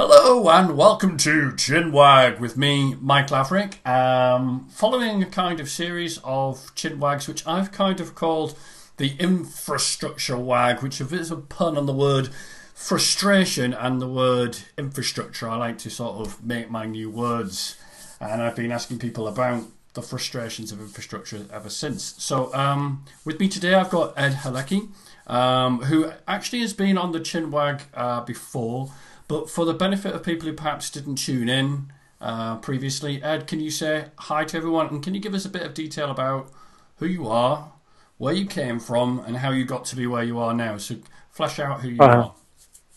Hello and welcome to Chinwag with me, Mike Laverick. Um, following a kind of series of chinwags, which I've kind of called the infrastructure wag, which is a pun on the word frustration and the word infrastructure. I like to sort of make my new words, and I've been asking people about the frustrations of infrastructure ever since. So, um, with me today, I've got Ed Haletky, um, who actually has been on the Chinwag uh, before. But for the benefit of people who perhaps didn't tune in uh, previously, Ed, can you say hi to everyone and can you give us a bit of detail about who you are, where you came from, and how you got to be where you are now? So flesh out who you uh, are.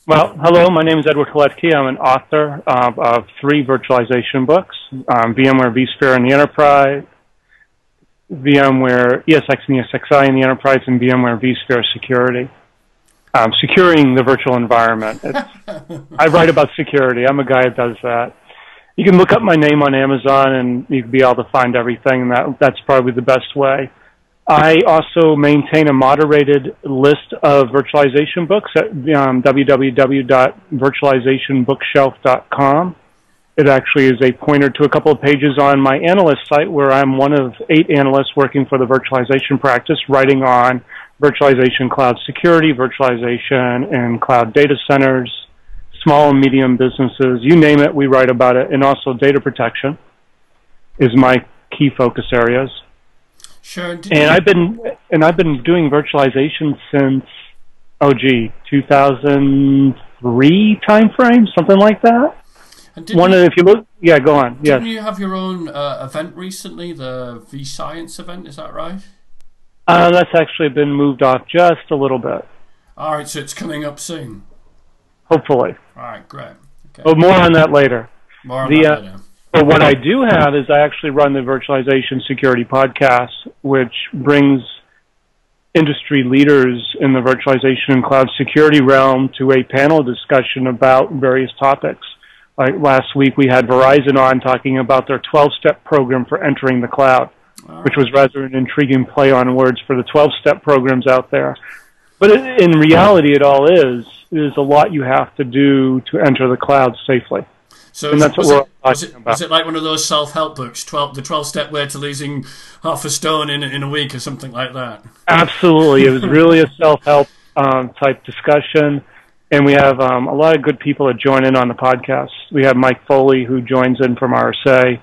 Well, hello, my name is Edward Haletky. I'm an author of, of three virtualization books um, VMware vSphere in the Enterprise, VMware ESX and ESXi in the Enterprise, and VMware vSphere Security um, securing the virtual environment. I write about security. I'm a guy that does that. You can look up my name on Amazon and you can be able to find everything. That that's probably the best way. I also maintain a moderated list of virtualization books at um, www.virtualizationbookshelf.com. It actually is a pointer to a couple of pages on my analyst site where I'm one of eight analysts working for the virtualization practice, writing on virtualization cloud security, virtualization and cloud data centers, small and medium businesses, you name it, we write about it. And also data protection is my key focus areas. Sure. and you... I've been and I've been doing virtualization since oh gee, 2003 timeframe, something like that. One, you, if you look, yeah, go on. Didn't yes. you have your own uh, event recently, the V Science event? Is that right? Uh, that's actually been moved off just a little bit. All right, so it's coming up soon. Hopefully. All right, great. Okay. But more on that later. More on the, that uh, later. But what I do have is I actually run the Virtualization Security Podcast, which brings industry leaders in the virtualization and cloud security realm to a panel discussion about various topics. Like last week, we had Verizon on talking about their 12 step program for entering the cloud which was rather an intriguing play on words for the 12 step programs out there. But in reality, it all is is a lot you have to do to enter the cloud safely. So and that's what we're it, was it. Was it like one of those self help books, 12, the 12 step way to losing half a stone in, in a week or something like that? Absolutely. it was really a self help um, type discussion. And we have um, a lot of good people that join in on the podcast. We have Mike Foley, who joins in from RSA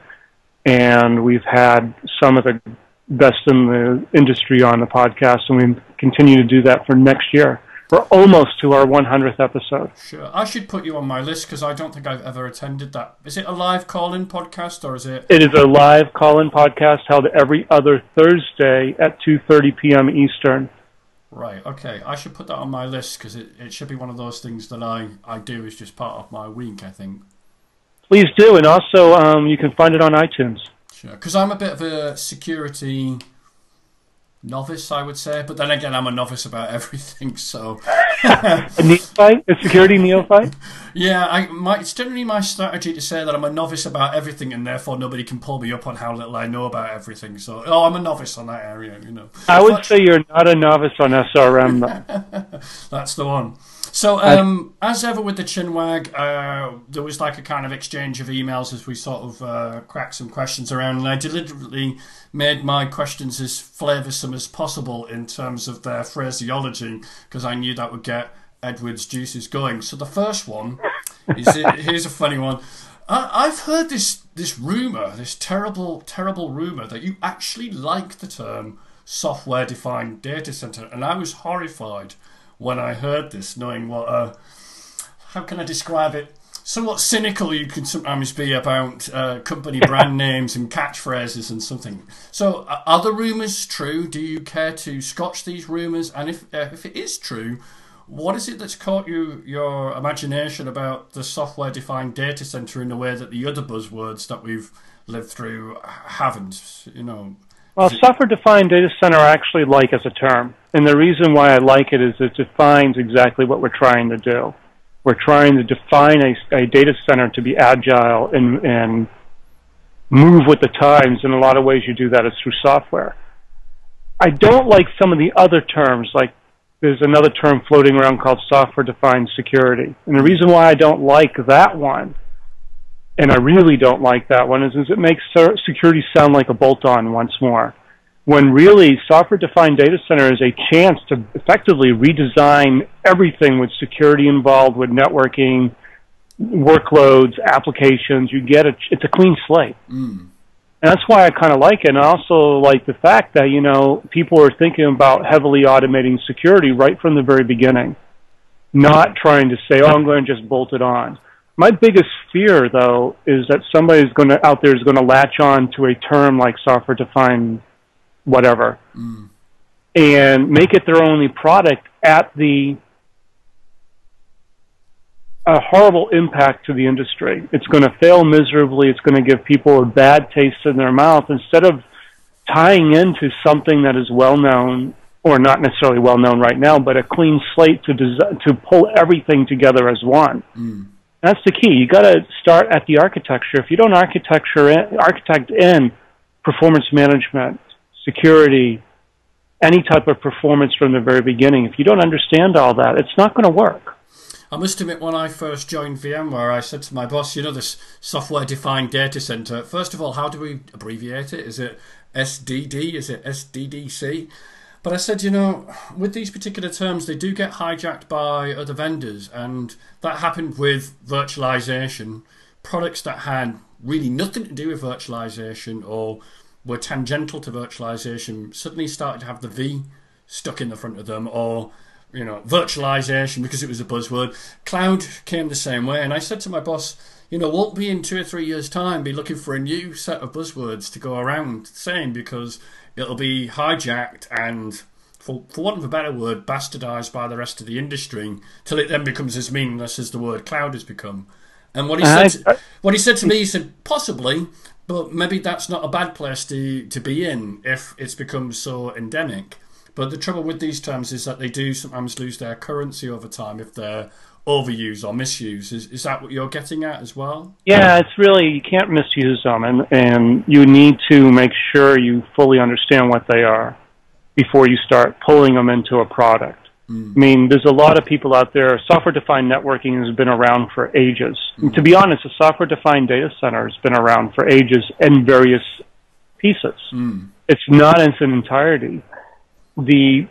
and we've had some of the best in the industry on the podcast, and we continue to do that for next year. We're almost to our 100th episode. Sure. I should put you on my list because I don't think I've ever attended that. Is it a live call in podcast or is it? It is a live call in podcast held every other Thursday at 2.30 p.m. Eastern. Right, okay. I should put that on my list because it, it should be one of those things that I, I do as just part of my week, I think. Please do, and also um, you can find it on iTunes. Sure, because I'm a bit of a security novice, I would say, but then again, I'm a novice about everything. So a neophyte, a security neophyte. Yeah, I my, it's generally my strategy to say that I'm a novice about everything, and therefore nobody can pull me up on how little I know about everything. So, oh, I'm a novice on that area, you know. I would say you're not a novice on SRM, though. That's the one. So, um, as ever with the Chinwag, uh, there was like a kind of exchange of emails as we sort of uh, cracked some questions around, and I deliberately made my questions as flavoursome as possible in terms of their phraseology because I knew that would get Edward's juices going. So the first one is here's a funny one. I, I've heard this this rumor, this terrible terrible rumor that you actually like the term software defined data center, and I was horrified when I heard this, knowing what uh, how can I describe it? Somewhat cynical you can sometimes be about uh, company brand names and catchphrases and something. So, uh, are the rumours true? Do you care to scotch these rumours? And if uh, if it is true, what is it that's caught you your imagination about the software-defined data center in a way that the other buzzwords that we've lived through haven't? You know. Well, software-defined data center I actually like as a term. And the reason why I like it is it defines exactly what we're trying to do. We're trying to define a, a data center to be agile and, and move with the times. In a lot of ways, you do that is through software. I don't like some of the other terms like there's another term floating around called software defined security. And the reason why I don't like that one, and I really don't like that one, is, is it makes security sound like a bolt on once more. When really, software defined data center is a chance to effectively redesign everything with security involved, with networking, workloads, applications. You get a, it's a clean slate. Mm. And that's why I kind of like it. And I also like the fact that, you know, people are thinking about heavily automating security right from the very beginning, not trying to say, oh, I'm going to just bolt it on. My biggest fear, though, is that somebody's going to, out there is going to latch on to a term like software defined whatever mm. and make it their only product at the a horrible impact to the industry. It's going to fail miserably. It's going to give people a bad taste in their mouth instead of tying into something that is well known or not necessarily well known right now, but a clean slate to des- to pull everything together as one. Mm. That's the key. You got to start at the architecture. If you don't architecture in, architect in performance management, security, any type of performance from the very beginning, if you don't understand all that, it's not going to work. I must admit, when I first joined VMware, I said to my boss, you know, this software defined data center, first of all, how do we abbreviate it? Is it SDD? Is it SDDC? But I said, you know, with these particular terms, they do get hijacked by other vendors, and that happened with virtualization. Products that had really nothing to do with virtualization or were tangential to virtualization suddenly started to have the V stuck in the front of them, or you know, virtualization because it was a buzzword. Cloud came the same way, and I said to my boss, you know, won't be in two or three years' time be looking for a new set of buzzwords to go around saying because it'll be hijacked and, for, for want of a better word, bastardized by the rest of the industry till it then becomes as meaningless as the word cloud has become. And what he said, to, what he said to me, he said possibly, but maybe that's not a bad place to to be in if it's become so endemic. But the trouble with these terms is that they do sometimes lose their currency over time if they're overused or misuse. Is, is that what you're getting at as well? Yeah, it's really, you can't misuse them, and, and you need to make sure you fully understand what they are before you start pulling them into a product. Mm. I mean, there's a lot of people out there. Software defined networking has been around for ages. Mm. To be honest, a software defined data center has been around for ages in various pieces. Mm. It's not in its entirety the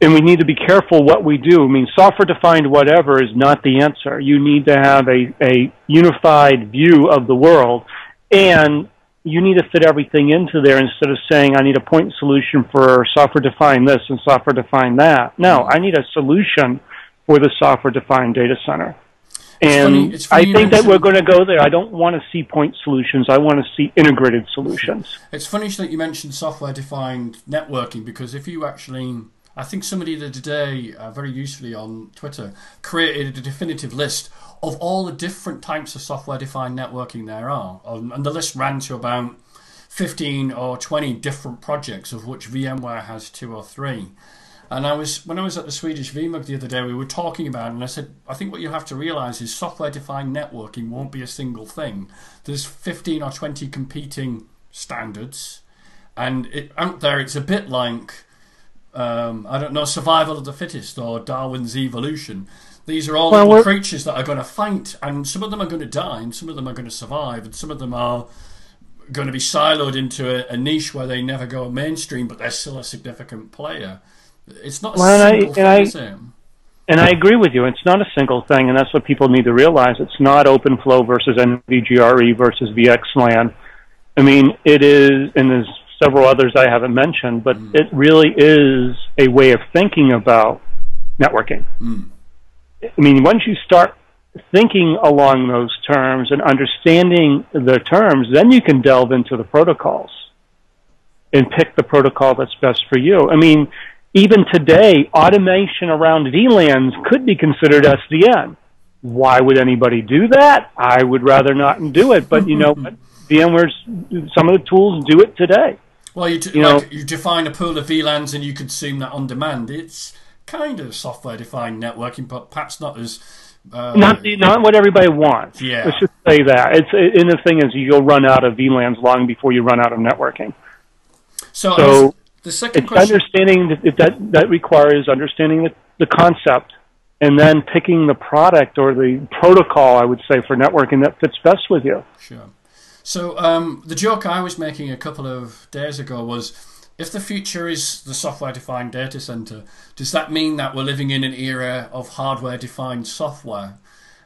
and we need to be careful what we do. I mean, software defined whatever is not the answer. You need to have a, a unified view of the world and you need to fit everything into there instead of saying I need a point solution for software defined this and software defined that. No, I need a solution for the software defined data center. And it's funny, it's funny I think that we're going to go there. I don't want to see point solutions. I want to see integrated solutions. It's funny that you mentioned software defined networking because if you actually, I think somebody the other day, uh, very usefully on Twitter, created a definitive list of all the different types of software defined networking there are. Um, and the list ran to about 15 or 20 different projects, of which VMware has two or three. And I was when I was at the Swedish VMUG the other day, we were talking about, it and I said, I think what you have to realise is software-defined networking won't be a single thing. There's 15 or 20 competing standards, and it, out there it's a bit like um, I don't know, survival of the fittest or Darwin's evolution. These are all well, creatures that are going to fight, and some of them are going to die, and some of them are going to survive, and some of them are going to be siloed into a, a niche where they never go mainstream, but they're still a significant player. It's not a single and I, thing, and I, and I agree with you. It's not a single thing, and that's what people need to realize. It's not OpenFlow versus NVGRE versus VXLAN. I mean, it is, and there's several others I haven't mentioned, but mm. it really is a way of thinking about networking. Mm. I mean, once you start thinking along those terms and understanding the terms, then you can delve into the protocols and pick the protocol that's best for you. I mean, even today, automation around VLANs could be considered SDN. Why would anybody do that? I would rather not do it, but you know, VMware's some of the tools do it today. Well, you, you like you define a pool of VLANs and you consume that on demand. It's kind of software-defined networking, but perhaps not as uh, not not what everybody wants. Yeah, let's just say that. It's and the thing is, you'll run out of VLANs long before you run out of networking. So, so The second it's question. understanding that that, that requires understanding the, the concept and then picking the product or the protocol, I would say, for networking that fits best with you. Sure. So um, the joke I was making a couple of days ago was, if the future is the software-defined data center, does that mean that we're living in an era of hardware-defined software?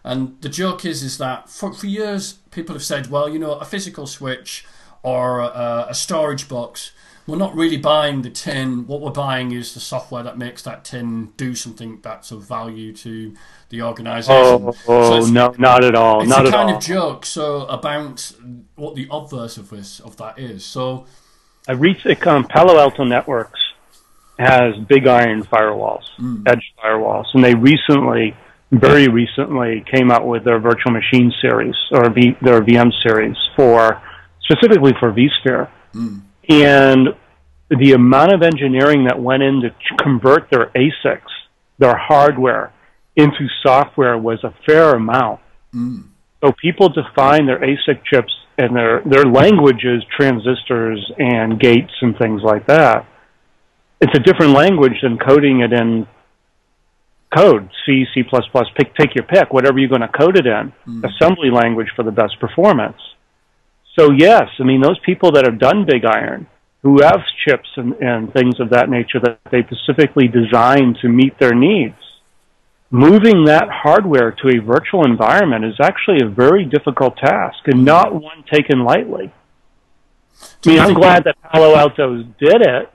And the joke is, is that for, for years people have said, well, you know, a physical switch or a, a storage box we're not really buying the tin. What we're buying is the software that makes that tin do something that's of value to the organisation. Oh, oh so no, not at all. It's not a kind all. of joke. So about what the obverse of this of that is. So I reached um, Palo Alto Networks has big iron firewalls, mm. edge firewalls, and they recently, very recently, came out with their virtual machine series or v, their VM series for specifically for vSphere. Mm and the amount of engineering that went in to convert their ASICs, their hardware, into software was a fair amount. Mm. So people define their ASIC chips and their their languages, transistors and gates and things like that. It's a different language than coding it in code, C, C++, pick, take your pick, whatever you're going to code it in, mm. assembly language for the best performance. So yes, I mean those people that have done big iron, who have chips and, and things of that nature that they specifically designed to meet their needs, moving that hardware to a virtual environment is actually a very difficult task and not one taken lightly. I mean, I'm glad that Palo Alto did it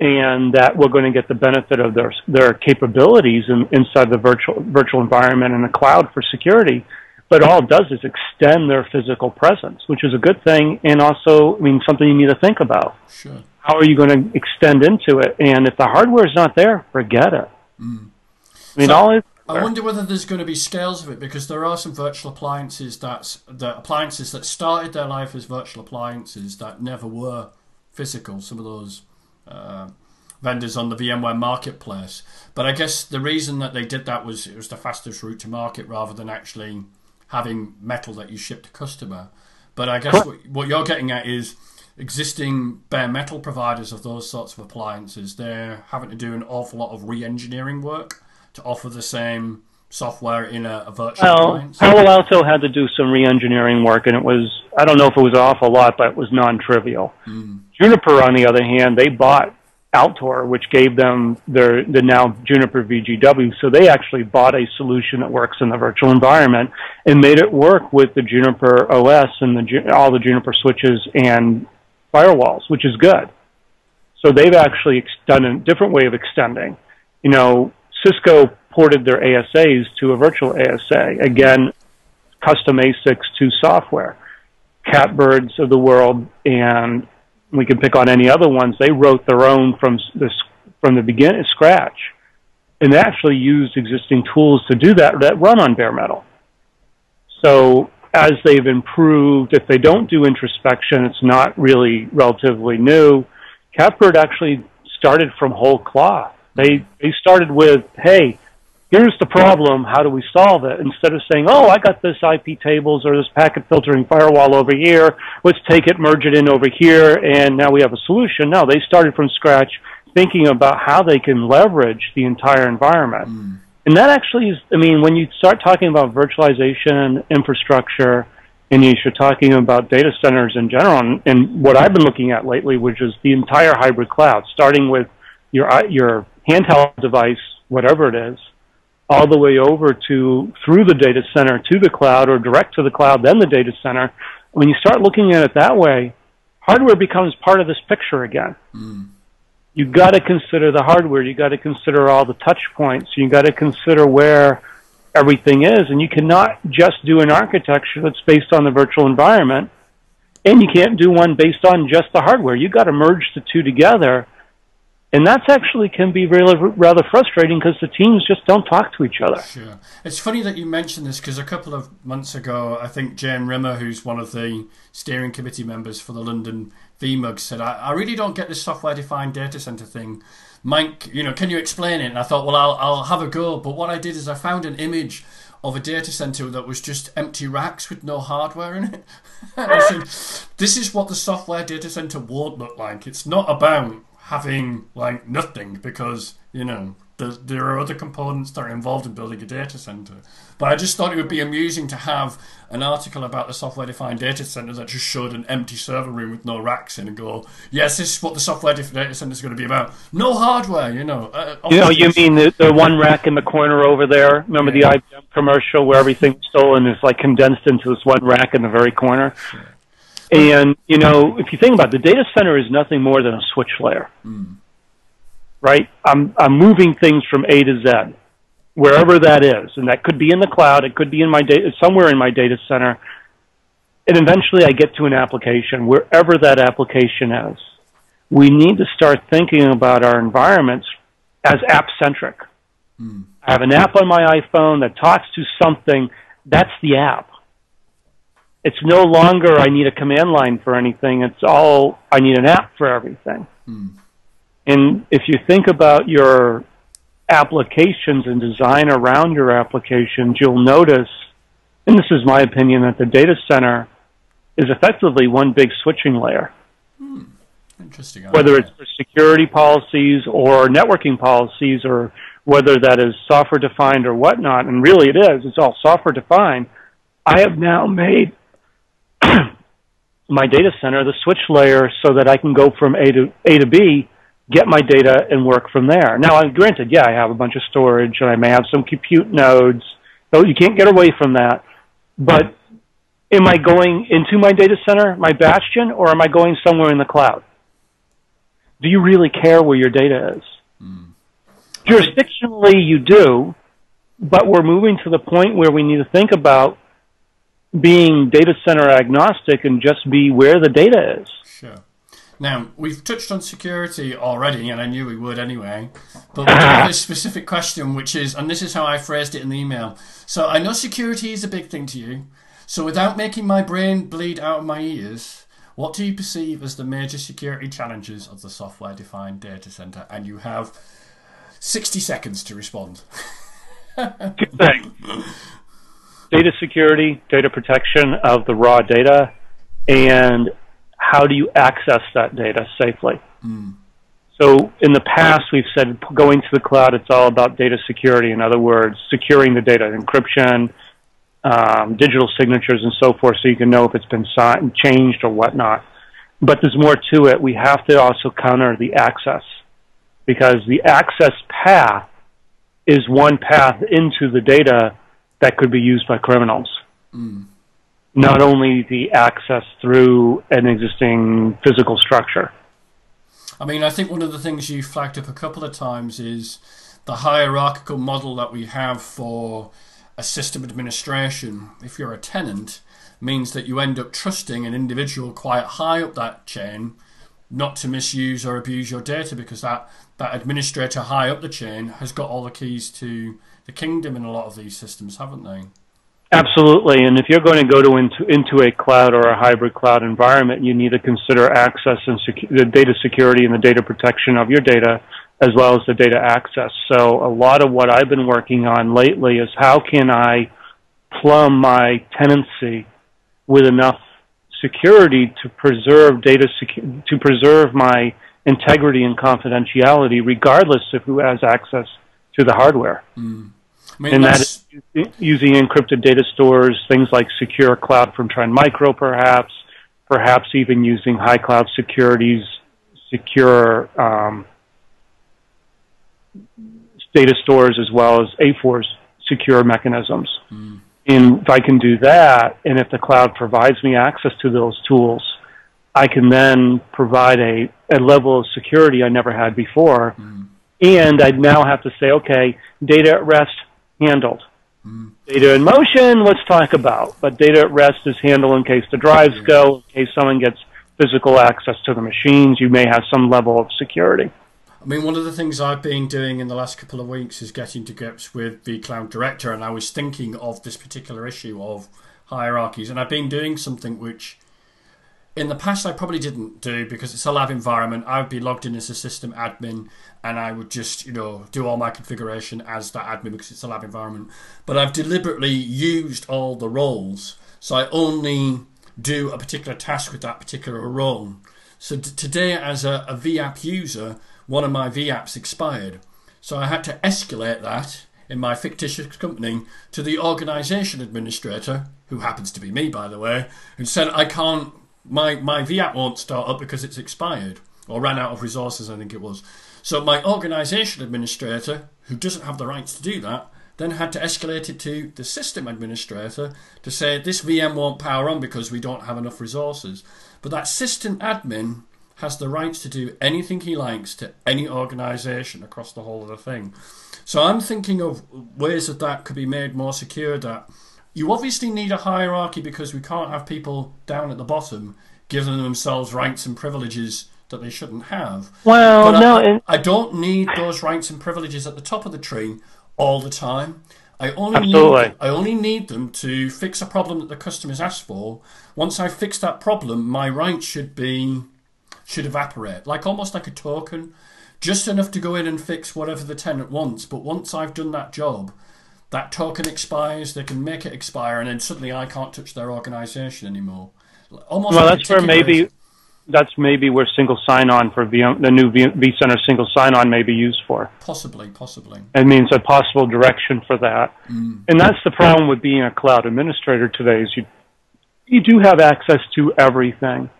and that we're going to get the benefit of their their capabilities in, inside the virtual virtual environment and the cloud for security but all it does is extend their physical presence, which is a good thing, and also, I mean, something you need to think about. Sure. How are you going to extend into it? And if the hardware is not there, forget it. Mm. I mean, so, all is. I wonder whether there's going to be scales of it because there are some virtual appliances that's the appliances that started their life as virtual appliances that never were physical. Some of those uh, vendors on the VMware marketplace, but I guess the reason that they did that was it was the fastest route to market rather than actually having metal that you ship to customer. But I guess what, what you're getting at is existing bare metal providers of those sorts of appliances. They're having to do an awful lot of re-engineering work to offer the same software in a, a virtual well, appliance. Palo Alto had to do some re-engineering work, and it was I don't know if it was an awful lot, but it was non-trivial. Mm. Juniper, on the other hand, they bought Altor, which gave them their the now Juniper VGW. So they actually bought a solution that works in the virtual environment and made it work with the Juniper OS and the all the Juniper switches and firewalls, which is good. So they've actually done a different way of extending. You know, Cisco ported their ASAs to a virtual ASA. Again, custom ASICs to software. Catbirds of the world and we can pick on any other ones. They wrote their own from the from the beginning, scratch, and they actually used existing tools to do that that run on bare metal. So as they've improved, if they don't do introspection, it's not really relatively new. Catbird actually started from whole cloth. They they started with, hey, here's the problem, how do we solve it? Instead of saying, oh, I got this IP tables or this packet filtering firewall over here, let's take it, merge it in over here, and now we have a solution. No, they started from scratch thinking about how they can leverage the entire environment. Mm. And that actually is, I mean, when you start talking about virtualization, infrastructure, and you start talking about data centers in general, and, and what I've been looking at lately, which is the entire hybrid cloud, starting with your, your handheld device, whatever it is, all the way over to through the data center to the cloud or direct to the cloud, then the data center. When you start looking at it that way, hardware becomes part of this picture again. Mm. You've got to consider the hardware. You've got to consider all the touch points. You've got to consider where everything is. And you cannot just do an architecture that's based on the virtual environment. And you can't do one based on just the hardware. You've got to merge the two together and that's actually can be really rather frustrating because the teams just don't talk to each other. Sure, it's funny that you mentioned this because a couple of months ago, I think Jane Rimmer, who's one of the steering committee members for the London VMUG, said, "I, I really don't get this software-defined data center thing." Mike, you know, can you explain it? And I thought, well, I'll I'll have a go. But what I did is I found an image of a data center that was just empty racks with no hardware in it. I said, this is what the software data center won't look like. It's not about having like nothing because you know there, there are other components that are involved in building a data center. But I just thought it would be amusing to have an article about the software defined data center that just showed an empty server room with no racks in and go, yes, this is what the software defined data center is going to be about. No hardware, you know. Uh, you know, you mean the, the one rack in the corner over there? Remember yeah. the IBM commercial where everything stolen is like condensed into this one rack in the very corner? Yeah. And, you know, if you think about it, the data center is nothing more than a switch layer. Mm right? I'm, I'm moving things from A to Z, wherever that is. And that could be in the cloud, it could be in my data, somewhere in my data center. And eventually I get to an application, wherever that application is. We need to start thinking about our environments as app centric. Mm. I have an app on my iPhone that talks to something, that's the app. It's no longer I need a command line for anything, it's all I need an app for everything. Mm. And if you think about your applications and design around your applications, you'll notice, and this is my opinion, that the data center is effectively one big switching layer. Hmm. Interesting. Whether it's for security policies or networking policies or whether that is software defined or whatnot, and really it is, it's all software defined. I have now made my data center the switch layer so that I can go from A to A to B get my data and work from there. Now, granted, yeah, I have a bunch of storage and I may have some compute nodes, so you can't get away from that. But am I going into my data center, my bastion, or am I going somewhere in the cloud? Do you really care where your data is? Mm. Jurisdictionally, you do, but we're moving to the point where we need to think about being data center agnostic and just be where the data is. Sure. Now, we've touched on security already, and I knew we would anyway. But we have this specific question, which is, and this is how I phrased it in the email. So I know security is a big thing to you. So without making my brain bleed out of my ears, what do you perceive as the major security challenges of the software defined data center? And you have 60 seconds to respond. Good thing. Data security, data protection of the raw data, and how do you access that data safely? Mm. So in the past, we've said going to the cloud, it's all about data security. In other words, securing the data, encryption, um, digital signatures, and so forth, so you can know if it's been signed, changed or whatnot. But there's more to it. We have to also counter the access because the access path is one path into the data that could be used by criminals. Mm not only the access through an existing physical structure. I mean, I think one of the things you flagged up a couple of times is the hierarchical model that we have for a system administration. If you're a tenant, means that you end up trusting an individual quite high up that chain not to misuse or abuse your data because that, that administrator high up the chain has got all the keys to the kingdom in a lot of these systems, haven't they? Absolutely, and if you're going to go to into into a cloud or a hybrid cloud environment, you need to consider access and secu- the data security and the data protection of your data, as well as the data access. So, a lot of what I've been working on lately is how can I plumb my tenancy with enough security to preserve data secu- to preserve my integrity and confidentiality, regardless of who has access to the hardware. Mm. I mean, and that is using encrypted data stores, things like secure cloud from Trend Micro, perhaps, perhaps even using high cloud securities, secure um, data stores as well as AFORE's secure mechanisms. Mm. And if I can do that, and if the cloud provides me access to those tools, I can then provide a, a level of security I never had before. Mm. And I'd now have to say, okay, data at rest, handled. Mm. Data in motion, let's talk about. But data at rest is handled in case the drives yeah. go, in case someone gets physical access to the machines. You may have some level of security. I mean, one of the things I've been doing in the last couple of weeks is getting to grips with the cloud director, and I was thinking of this particular issue of hierarchies, and I've been doing something which in the past I probably didn't do because it's a lab environment. I would be logged in as a system admin and I would just, you know, do all my configuration as that admin because it's a lab environment. But I've deliberately used all the roles. So I only do a particular task with that particular role. So today, as a, a VApp user, one of my VApps expired. So I had to escalate that in my fictitious company to the organization administrator, who happens to be me, by the way, and said, I can't, my, my VApp won't start up because it's expired or ran out of resources, I think it was. So my organization administrator, who doesn't have the rights to do that, then had to escalate it to the system administrator to say this VM won't power on because we don't have enough resources. But that system admin has the rights to do anything he likes to any organization across the whole of the thing. So I'm thinking of ways that that could be made more secure. That you obviously need a hierarchy because we can't have people down at the bottom giving themselves rights and privileges that they shouldn't have. Well, but no, I, and- I don't need those rights and privileges at the top of the tree all the time. I only Absolutely. need I only need them to fix a problem that the customer's asked for. Once I fix that problem, my rights should be should evaporate, like almost like a token, just enough to go in and fix whatever the tenant wants. But once I've done that job, that token expires. They can make it expire, and then suddenly I can't touch their organisation anymore. Almost well, like that's where maybe that's maybe where single sign-on for VM, the new V- vCenter single sign-on may be used for. possibly, possibly. It means a possible direction for that. Mm. And that's the problem with being a cloud administrator today is you you do have access to everything.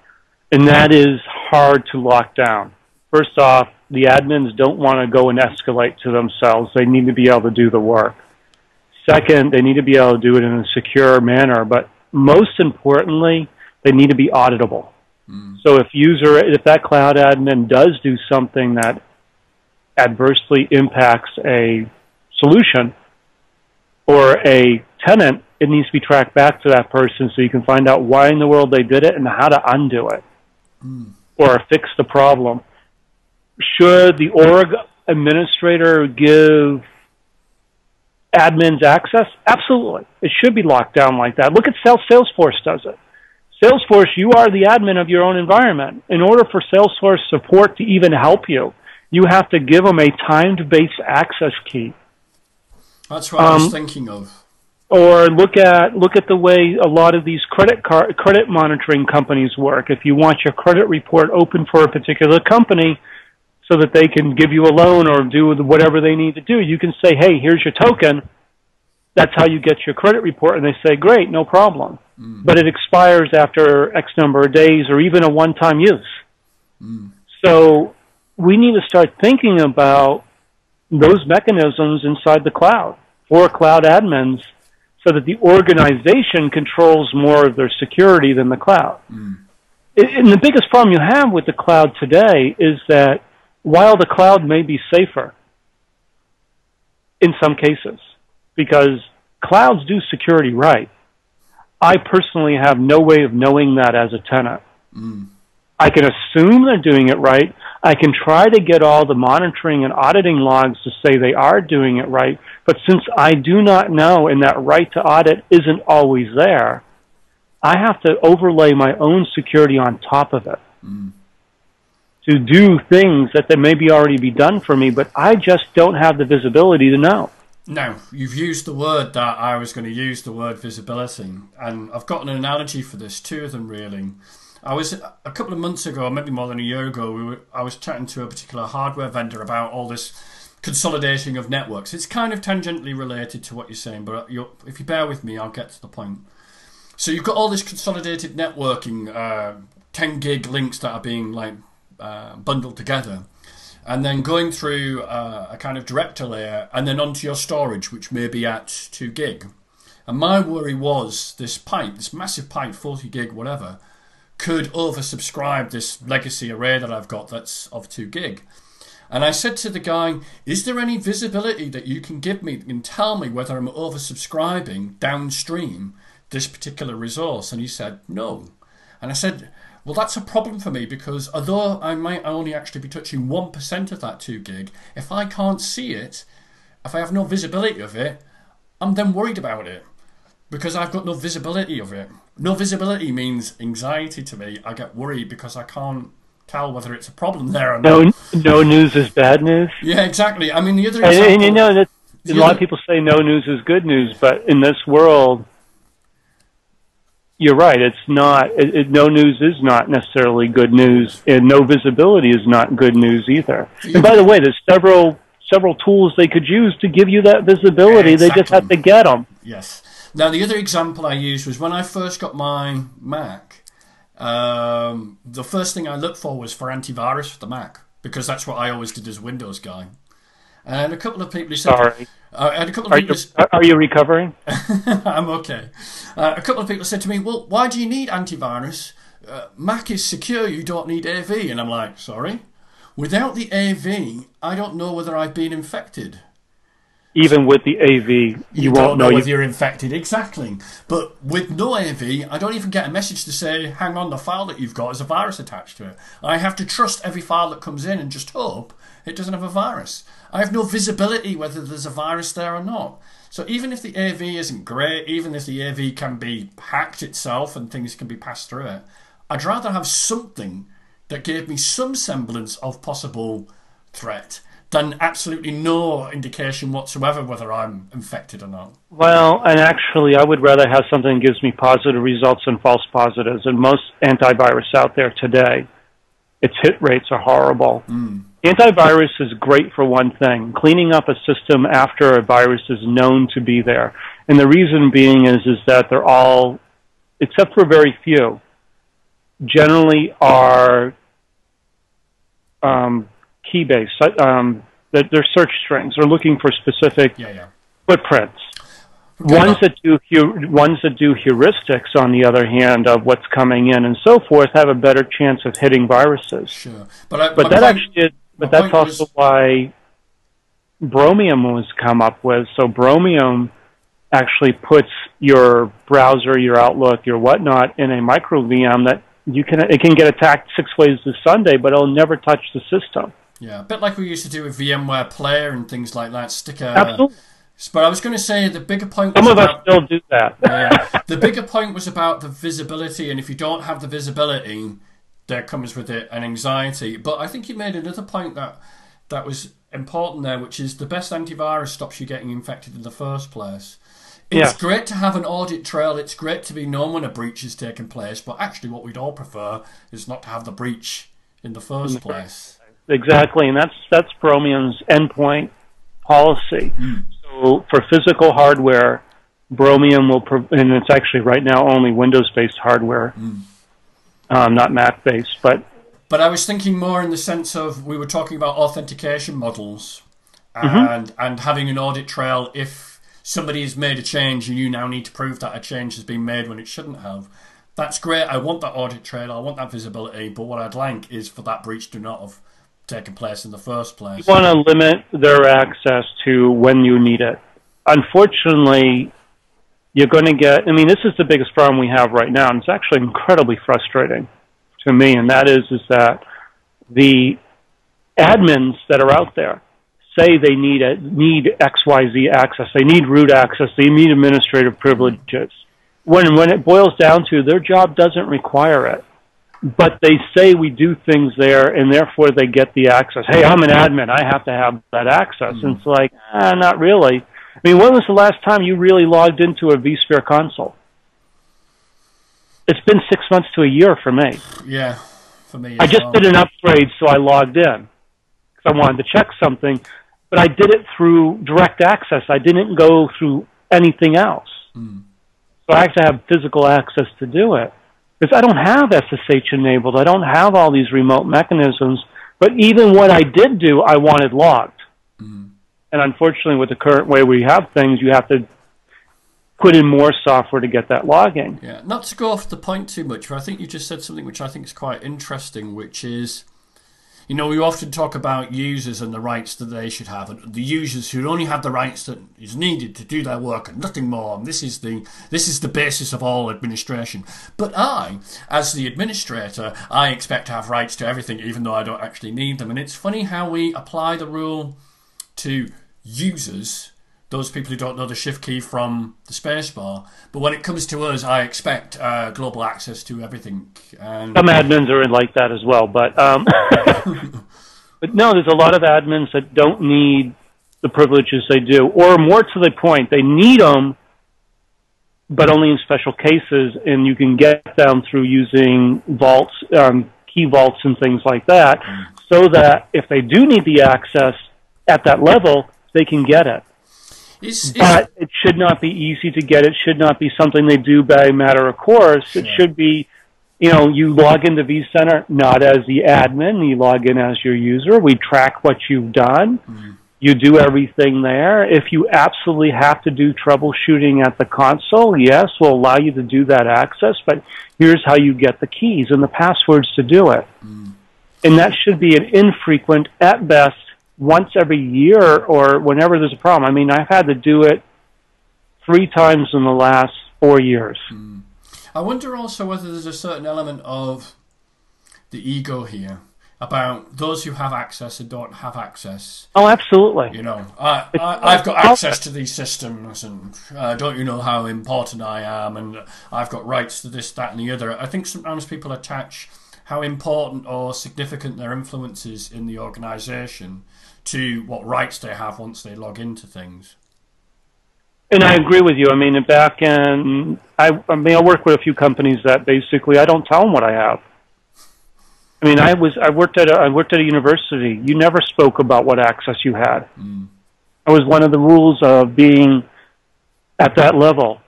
And that is hard to lock down. First off, the admins don't want to go and escalate to themselves. They need to be able to do the work. Second, they need to be able to do it in a secure manner, but most importantly, they need to be auditable. Hmm. So if user if that cloud admin does do something that adversely impacts a solution or a tenant, it needs to be tracked back to that person so you can find out why in the world they did it and how to undo it hmm. or fix the problem. Should the org administrator give admins access? Absolutely. It should be locked down like that. Look at how Salesforce does it. Salesforce, you are the admin of your own environment. In order for Salesforce support to even help you, you have to give them a timed-based access key. That's what I was Um, thinking of. Or look at look at the way a lot of these credit card credit monitoring companies work. If you want your credit report open for a particular company, so that they can give you a loan or do whatever they need to do, you can say, "Hey, here's your token." That's how you get your credit report, and they say, "Great, no problem." Mm. But it expires after X number of days, or even a one-time use. Mm. So we need to start thinking about those mechanisms inside the cloud for cloud admins so that the organization controls more of their security than the cloud. Mm. I- And the biggest problem you have with the cloud today is that while the cloud may be safer in some cases, because clouds do security right, I personally have no way of knowing that as a tenant. Mm. I can assume they're doing it right. I can try to get all the monitoring and auditing logs to say they are doing it right. But since I do not know and that right to audit isn't always there, I have to overlay my own security on top of it mm. To do things that they maybe already be done for me, but I just don't have the visibility to know. Now, you've used the word that I was going to use, the word visibility, and I've got an analogy for this, two of them really. I was a couple of months ago, maybe more than a year ago, we were, I was chatting to a particular hardware vendor about all this consolidating of networks. It's kind of tangentially related to what you're saying, but if you bear with me, I'll get to the point. So you've got all this consolidated networking, uh, 10 gig links that are being like uh, bundled together and then going through uh, a kind of director layer and then onto your storage, which may be at 2 gig. And my worry was this pipe, this massive pipe, 40 gig, whatever, could oversubscribe this legacy array that I've got that's of 2 gig. And I said to the guy, Is there any visibility that you can give me can tell me whether I'm oversubscribing downstream this particular resource? And he said, No. And I said, well, that's a problem for me because although I might only actually be touching 1% of that 2 gig, if I can't see it, if I have no visibility of it, I'm then worried about it because I've got no visibility of it. No visibility means anxiety to me. I get worried because I can't tell whether it's a problem there or not. No, no news is bad news. Yeah, exactly. I mean, the other And, example, and you know that a lot of people say no news is good news, but in this world, you're right. It's not. It, it, no news is not necessarily good news, and no visibility is not good news either. And by the way, there's several several tools they could use to give you that visibility. Exactly. They just have to get them. Yes. Now the other example I used was when I first got my Mac. Um, the first thing I looked for was for antivirus for the Mac because that's what I always did as Windows guy. And a couple of people said, Sorry. Uh, and a couple of are people. You, are you recovering? I'm okay. Uh, a couple of people said to me, "Well, why do you need antivirus? Uh, Mac is secure. You don't need AV." And I'm like, "Sorry, without the AV, I don't know whether I've been infected." Even with the AV, you, you won't know, know if you're infected. Exactly. But with no AV, I don't even get a message to say, "Hang on, the file that you've got has a virus attached to it." I have to trust every file that comes in and just hope it doesn't have a virus. I have no visibility whether there's a virus there or not. So even if the AV isn't great, even if the AV can be hacked itself and things can be passed through it, I'd rather have something that gave me some semblance of possible threat than absolutely no indication whatsoever whether I'm infected or not. Well, and actually, I would rather have something that gives me positive results than false positives. And most antivirus out there today, its hit rates are horrible. Mm. Antivirus is great for one thing, cleaning up a system after a virus is known to be there. And the reason being is, is that they're all, except for very few, generally are um, key-based. Um, they're search strings. They're looking for specific yeah, yeah. footprints. Ones that do ones that do heuristics, on the other hand, of what's coming in and so forth, have a better chance of hitting viruses. Sure, but I, but that point, actually but that's also was... why Bromium was come up with. So Bromium actually puts your browser, your Outlook, your whatnot in a micro VM that you can it can get attacked six ways to Sunday, but it'll never touch the system. Yeah, a bit like we used to do with VMware Player and things like that. Stick a Absolutely. But I was going to say the bigger point. Some of about, us still do that. yeah, the bigger point was about the visibility, and if you don't have the visibility, there comes with it an anxiety. But I think you made another point that that was important there, which is the best antivirus stops you getting infected in the first place. It's great to have an audit trail. It's great to be known when a breach is taking place. But actually, what we'd all prefer is not to have the breach in the first place. Exactly, and that's that's Bromium's endpoint policy. Mm. So for physical hardware, Bromium will, and it's actually right now only Windows-based hardware. Mm um, not Mac based. But but I was thinking more in the sense of we were talking about authentication models mm-hmm. and mm-hmm. and having an audit trail if somebody has made a change and you now need to prove that a change has been made when it shouldn't have. That's great. I want that audit trail. I want that visibility. But what I'd like is for that breach to not have taken place in the first place. You want to limit their access to when you need it. Unfortunately, you're going to get, I mean, this is the biggest problem we have right now, and it's actually incredibly frustrating to me, and that is, is that the admins that are out there say they need a, need XYZ access, they need root access, they need administrative privileges. When, when it boils down to their job doesn't require it, but they say we do things there, and therefore they get the access. Hey, I'm an admin, I have to have that access. Mm-hmm. And it's like, ah, not really I mean, when was the last time you really logged into a vSphere console? It's been six months to a year for me. Yeah, for me. I just well. did an upgrade, so I logged in because I wanted to check something, but I did it through direct access. I didn't go through anything else. Mm. So I have to have physical access to do it because I don't have SSH enabled. I don't have all these remote mechanisms. But even what I did do, I wanted logged. Mm. And unfortunately, with the current way we have things, you have to put in more software to get that logging. Yeah, not to go off the point too much, but I think you just said something which I think is quite interesting, which is, you know, we often talk about users and the rights that they should have, and the users who only have the rights that is needed to do their work and nothing more. And this is the this is the basis of all administration. But I, as the administrator, I expect to have rights to everything, even though I don't actually need them. And it's funny how we apply the rule to users, those people who don't know the shift key from the spacebar. But when it comes to us, I expect uh, global access to everything. And Some admins are in like that as well, but um, but no, there's a lot of admins that don't need the privileges they do, or more to the point, they need them, but only in special cases, and you can get them through using vaults, um, key vaults, and things like that, so that if they do need the access at that level, they can get it. Is, is, But it should not be easy to get. It should not be something they do by matter of course. It Sure. should be, you know, you log into vCenter not as the admin. You log in as your user. We track what you've done. Mm-hmm. You do everything there. If you absolutely have to do troubleshooting at the console, yes, we'll allow you to do that access. But here's how you get the keys and the passwords to do it. Mm-hmm. And that should be an infrequent, at best, once every year or whenever there's a problem. I mean, I've had to do it three times in the last four years. I wonder also whether there's a certain element of the ego here about those who have access and don't have access. Oh, absolutely. You know, I, I, I've got access to these systems, and uh, don't you know how important I am, and I've got rights to this, that, and the other. I think sometimes people attach how important or significant their influence is in the organisation to what rights they have once they log into things. And I agree with you. I mean, back in, I, I mean, I work with a few companies that basically I don't tell them what I have. I mean, I was, I worked at a, I worked at a university. You never spoke about what access you had. That was one of the rules of being at that level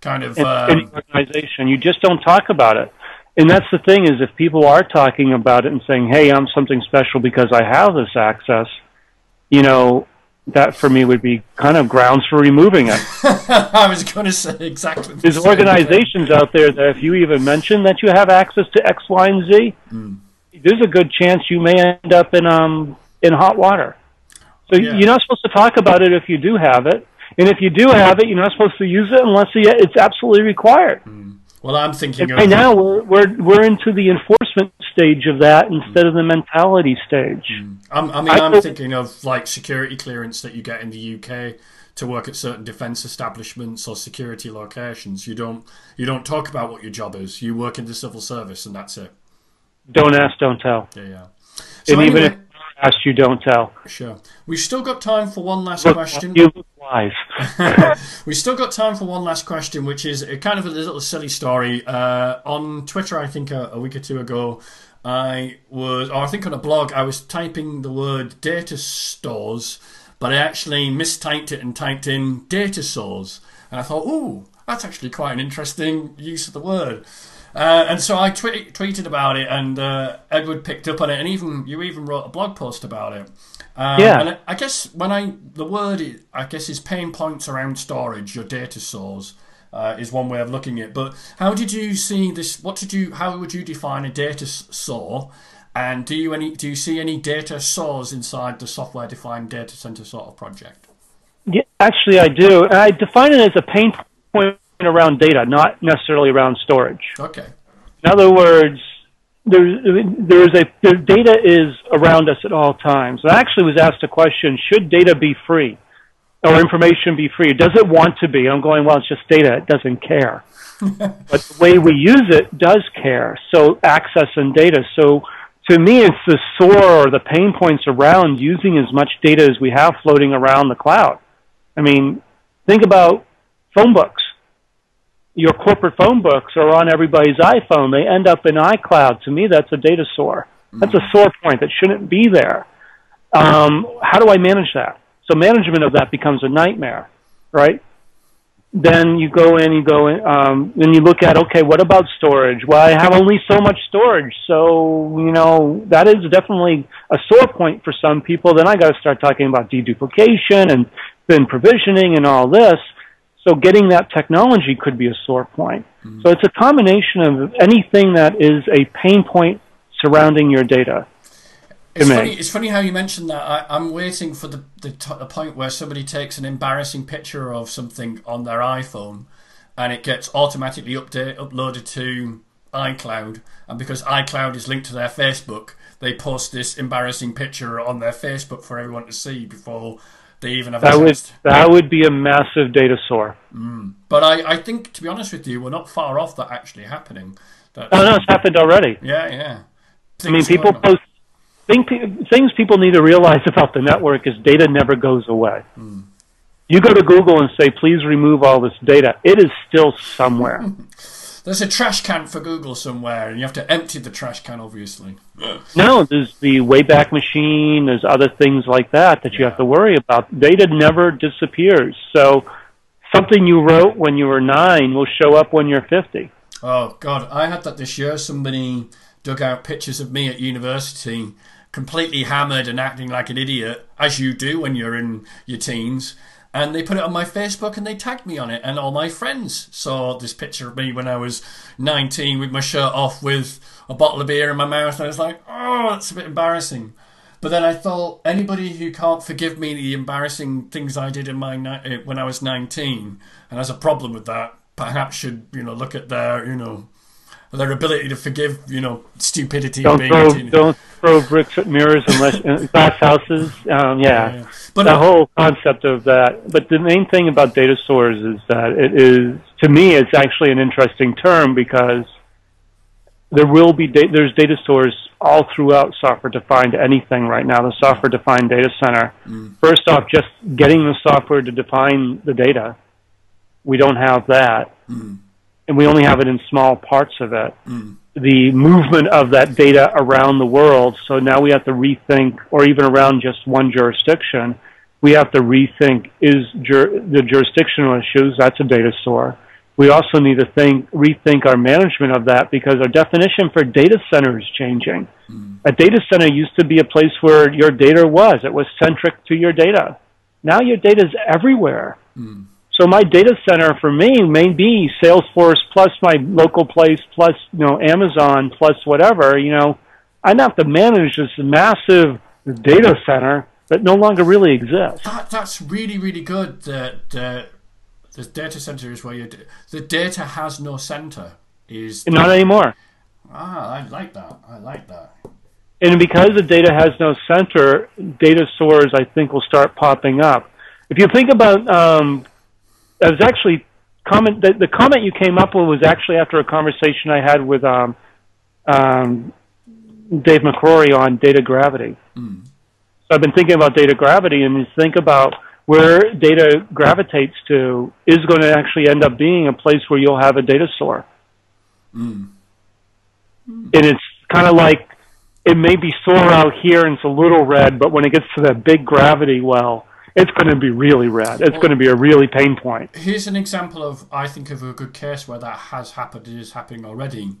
Kind of. in Um, any organization. You just don't talk about it. And that's the thing is if people are talking about it and saying, "Hey, I'm something special because I have this access," you know, that for me would be kind of grounds for removing it. I was going to say exactly. the There's same thing. organizations out there that if you even mention that you have access to X, Y, and Z, there's a good chance you may end up in um in hot water. So Yeah. you're not supposed to talk about it if you do have it, and if you do have it, you're not supposed to use it unless it's absolutely required. Well, I'm thinking right now we're we're we're into the enforcement stage of that instead of the mentality stage. Mm. I'm, I mean, I I'm thinking of like security clearance that you get in the UK to work at certain defence establishments or security locations. You don't you don't talk about what your job is. You work in the civil service, and that's it. Don't ask, don't tell. Yeah, yeah. So and even if ask, you don't tell. sure, we've still got time for one last Look, question. you look wise. We've still got time for one last question, which is a kind of a little silly story. Uh, on Twitter, I think a, a week or two ago, I was, or I think on a blog, I was typing the word data stores, but I actually mistyped it and typed in data source. And I thought, ooh, that's actually quite an interesting use of the word. Uh, and so I twe- tweeted about it, and uh, Edward picked up on it, and even you even wrote a blog post about it. Um, Yeah. And I, guess when I the word i- I guess is pain points around storage, your data source uh, is one way of looking at. it. But how did you see this? What did you? How would you define a data s- store? And do you any do you see any data source inside the software defined data center sort of project? Yeah, actually, I do. I define it as a pain point around data, not necessarily around storage. Okay. In other words, there, there is a the data is around us at all times. I actually was asked a question: Should data be free, or information be free? Does it want to be? I'm going, well, it's just data; it doesn't care. but the way we use it does care. So access and data. So to me, it's the sore or the pain points around using as much data as we have floating around the cloud. I mean, think about phone books your corporate phone books are on everybody's iPhone. They end up in iCloud. To me, that's a data sore. That's a sore point that shouldn't be there. Um, how do I manage that? So management of that becomes a nightmare, right? Then you go in, you go in, um, then you look at, okay, what about storage? Well, I have only so much storage. So, you know, that is definitely a sore point for some people. Then I got to start talking about deduplication and then provisioning and all this. So getting that technology could be a sore point. Mm-hmm. So it's a combination of anything that is a pain point surrounding your data. It's funny, it's funny how you mentioned that. I, I'm waiting for the, the, t- the point where somebody takes an embarrassing picture of something on their iPhone and it gets automatically update, uploaded to iCloud. And because iCloud is linked to their Facebook, they post this embarrassing picture on their Facebook for everyone to see before they even have That would that would be a massive data sore. Mm. But I, I think, to be honest with you, we're not far off that actually happening. That, Oh no, it's happened already. Yeah, yeah. I mean, people post think, things people need to realize about the network is data never goes away. Mm. You go to Google and say, please remove all this data. It is still somewhere. There's a trash can for Google somewhere, and you have to empty the trash can, obviously. No, there's the Wayback Machine. There's other things like that that you have to worry about. Data never disappears. So something you wrote when you were nine will show up when you're 50. Oh, God. I had that this year. Somebody dug out pictures of me at university, completely hammered and acting like an idiot, as you do when you're in your teens and they put it on my Facebook and they tagged me on it. And all my friends saw this picture of me when I was 19 with my shirt off with a bottle of beer in my mouth. And I was like, oh, that's a bit embarrassing. But then I thought anybody who can't forgive me the embarrassing things I did in my eh, when I was 19 and has a problem with that, perhaps should you know look at their you know their ability to forgive, you know, stupidity. Don't throw, don't throw bricks at mirrors unless uh, glass houses. Um, yeah. yeah, but the uh, whole concept of that. But the main thing about data stores is that it is, to me, it's actually an interesting term because there will be da- there's data stores all throughout software-defined anything right now. The software-defined data center. Mm. First off, just getting the software to define the data. We don't have that. Mm and we only have it in small parts of it. Mm. The movement of that data around the world, so now we have to rethink, or even around just one jurisdiction, we have to rethink is jur- the jurisdictional issues, that's a data store. We also need to think, rethink our management of that because our definition for data center is changing. Mm. A data center used to be a place where your data was. It was centric to your data. Now your data is everywhere. Mm. So my data center for me may be Salesforce plus my local place plus you know Amazon plus whatever. You know, I have to manage this massive data center that no longer really exists. That, that's really really good. That uh, the data center is where you the data has no center. Is not anymore. Ah, I like that. I like that. And because the data has no center, data stores I think will start popping up. If you think about um, I was actually comment the, the comment you came up with was actually after a conversation I had with um, um, Dave McCrory on data gravity. Mm. So I've been thinking about data gravity, and you think about where data gravitates to is going to actually end up being a place where you'll have a data store. Mm. Mm. And it's kind of like it may be sore out here and it's a little red, but when it gets to that big gravity well, it's going to be really red. It's well, going to be a really pain point. Here's an example of, I think, of a good case where that has happened, it is happening already.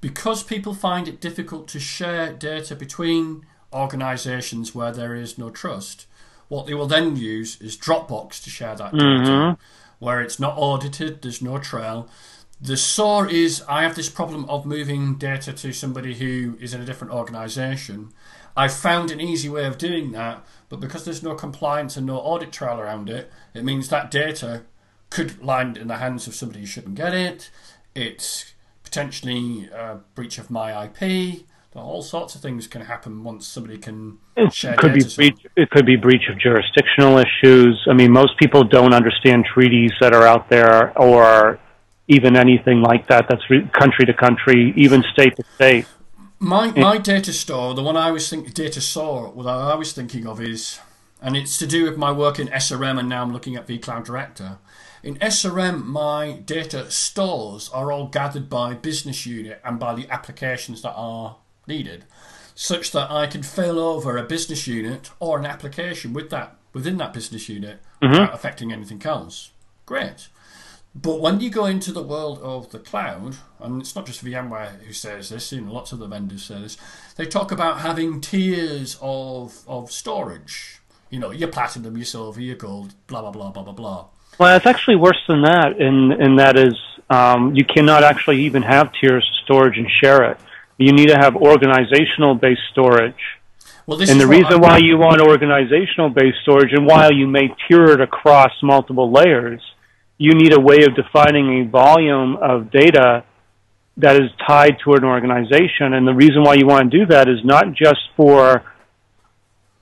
Because people find it difficult to share data between organizations where there is no trust, what they will then use is Dropbox to share that data, mm-hmm. where it's not audited, there's no trail. The sore is I have this problem of moving data to somebody who is in a different organization. I found an easy way of doing that, but because there's no compliance and no audit trail around it, it means that data could land in the hands of somebody who shouldn't get it. It's potentially a breach of my IP. All sorts of things can happen once somebody can it share could data. Be breach, it could be breach of jurisdictional issues. I mean, most people don't understand treaties that are out there or even anything like that. That's country to country, even state to state. My my data store, the one I was thinking, data store, what I was thinking of is, and it's to do with my work in SRM, and now I'm looking at vCloud Director. In SRM, my data stores are all gathered by business unit and by the applications that are needed, such that I can fail over a business unit or an application with that within that business unit mm-hmm. without affecting anything else. Great. But when you go into the world of the cloud, and it's not just VMware who says this, you know, lots of the vendors say this, they talk about having tiers of, of storage. You know, your platinum, your silver, your gold, blah, blah, blah, blah, blah, blah. Well, it's actually worse than that, and, and that is um, you cannot actually even have tiers of storage and share it. You need to have organizational based storage. Well, and the reason why you want organizational based storage and while you may tier it across multiple layers – you need a way of defining a volume of data that is tied to an organization. And the reason why you want to do that is not just for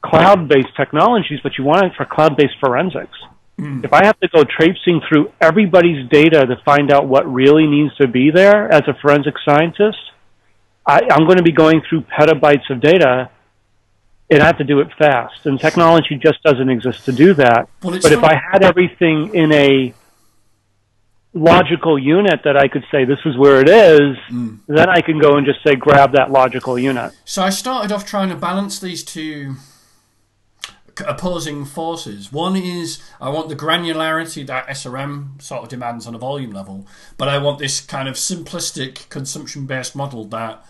cloud-based technologies, but you want it for cloud-based forensics. Mm. If I have to go traipsing through everybody's data to find out what really needs to be there as a forensic scientist, I, I'm going to be going through petabytes of data and I have to do it fast. And technology just doesn't exist to do that. Well, but if I had everything in a logical unit that I could say this is where it is, Mm. then I can go and just say grab that logical unit. So I started off trying to balance these two opposing forces. One is I want the granularity that SRM sort of demands on a volume level, but I want this kind of simplistic consumption based model that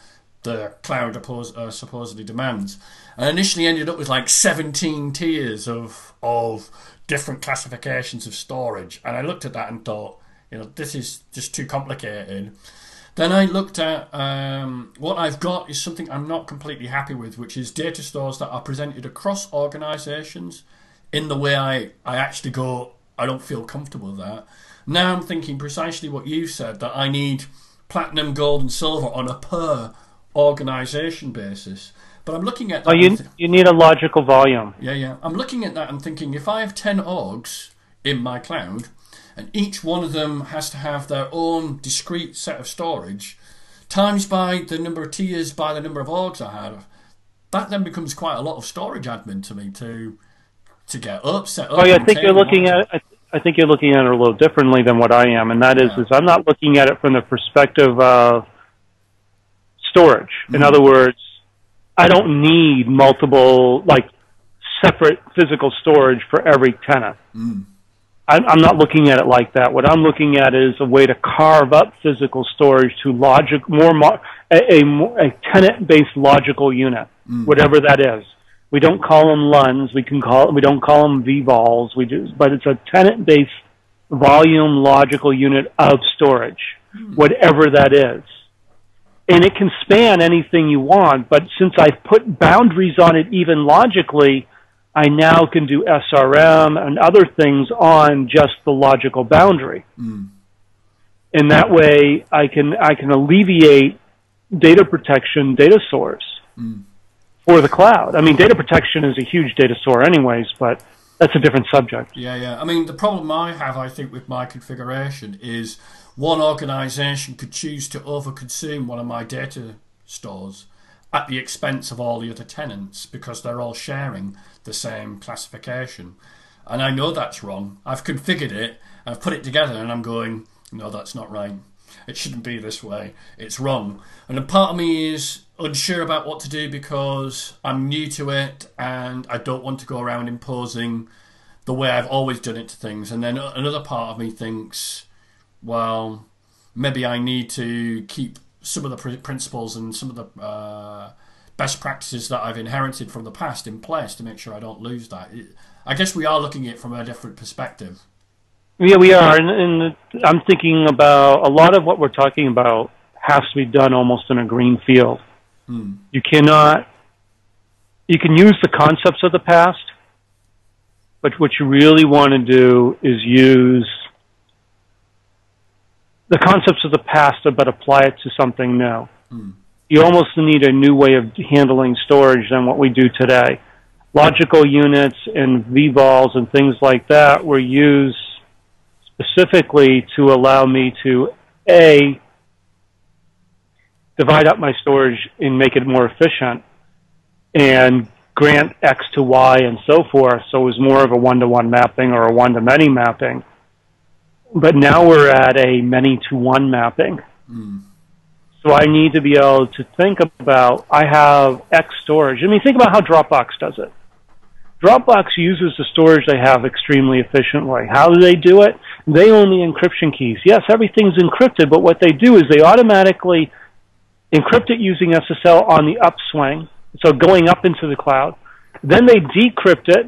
the cloud oppos- uh, supposedly demands. I initially ended up with like 17 tiers of of different classifications of storage, and I looked at that and thought, you know, this is just too complicated. Then I looked at um, what I've got is something I'm not completely happy with, which is data stores that are presented across organisations in the way I, I actually go, I don't feel comfortable with that. Now I'm thinking precisely what you said that I need platinum, gold, and silver on a per organisation basis. But I'm looking at Oh, you th- you need a logical volume. yeah, yeah. I'm looking at that and thinking if I have 10 orgs in my cloud and each one of them has to have their own discrete set of storage, times by the number of tiers by the number of orgs I have, that then becomes quite a lot of storage admin to me to to get up, set up. Oh, yeah, I think you're looking at. I, I think you're looking at it a little differently than what I am, and that is, Yeah. is I'm not looking at it from the perspective of storage. In Mm-hmm. other words, I don't need multiple, like, separate physical storage for every tenant. Mm. I'm, I'm not looking at it like that. What I'm looking at is a way to carve up physical storage to logic more mo- a, a, a tenant-based logical unit, hmm. whatever that is. We don't call them LUNs. We can call we don't call them VVols. We do, but it's a tenant-based volume logical unit of storage, hmm. whatever that is. And it can span anything you want, but since I've put boundaries on it even logically, I now can do SRM and other things on just the logical boundary. Mm. And that way I can I can alleviate data protection data source mm. for the cloud. I mean data protection is a huge data store anyways, but that's a different subject. Yeah, yeah. I mean, the problem I have, I think, with my configuration is one organization could choose to overconsume one of my data stores at the expense of all the other tenants because they're all sharing the same classification. And I know that's wrong. I've configured it, I've put it together, and I'm going, no, that's not right. It shouldn't be this way. It's wrong. And a part of me is unsure about what to do because I'm new to it and I don't want to go around imposing the way I've always done it to things. And then another part of me thinks, well, maybe I need to keep some of the principles and some of the uh, best practices that I've inherited from the past in place to make sure I don't lose that. I guess we are looking at it from a different perspective. Yeah, we are, and, and I'm thinking about a lot of what we're talking about has to be done almost in a green field. Hmm. You cannot. You can use the concepts of the past, but what you really want to do is use the concepts of the past, but apply it to something new. Hmm. You almost need a new way of handling storage than what we do today. Logical units and VVols and things like that were used specifically to allow me to a divide up my storage and make it more efficient and grant X to Y and so forth. So it was more of a one to one mapping or a one to many mapping. But now we're at a many to one mapping. Hmm. So I need to be able to think about I have X storage. I mean, think about how Dropbox does it. Dropbox uses the storage they have extremely efficiently. How do they do it? They own the encryption keys. Yes, everything's encrypted, but what they do is they automatically encrypt it using SSL on the upswing, so going up into the cloud. Then they decrypt it,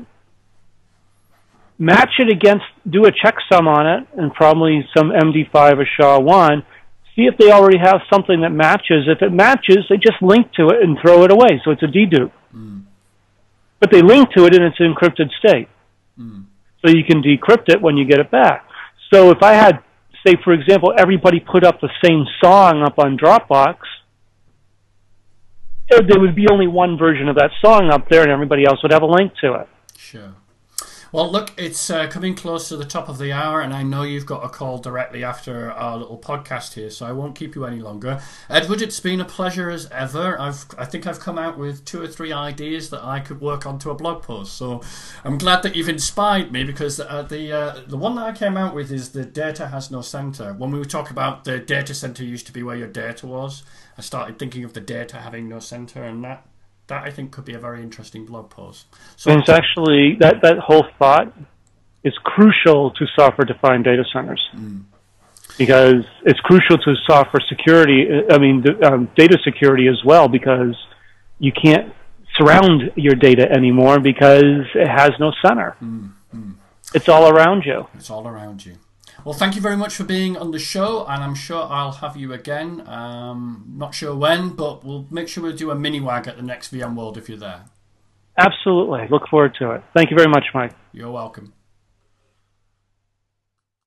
match it against, do a checksum on it, and probably some MD5 or SHA-1. See if they already have something that matches. If it matches, they just link to it and throw it away. So it's a dedupe. Mm. But they link to it in its encrypted state. Mm. So you can decrypt it when you get it back. So if I had, say, for example, everybody put up the same song up on Dropbox, there would be only one version of that song up there, and everybody else would have a link to it. Sure. Well, look, it's uh, coming close to the top of the hour, and I know you've got a call directly after our little podcast here, so I won't keep you any longer. Edward, it's been a pleasure as ever. I've, I think I've come out with two or three ideas that I could work onto a blog post, so I'm glad that you've inspired me because uh, the uh, the one that I came out with is the data has no center. When we talk about the data center used to be where your data was, I started thinking of the data having no center, and that that I think could be a very interesting blog post. So and it's actually that that whole thought is crucial to software-defined data centers mm. because it's crucial to software security. I mean, um, data security as well because you can't surround your data anymore because it has no center. Mm. Mm. It's all around you. It's all around you. Well, thank you very much for being on the show, and I'm sure I'll have you again. Um, not sure when, but we'll make sure we do a mini wag at the next VMworld if you're there. Absolutely. Look forward to it. Thank you very much, Mike. You're welcome.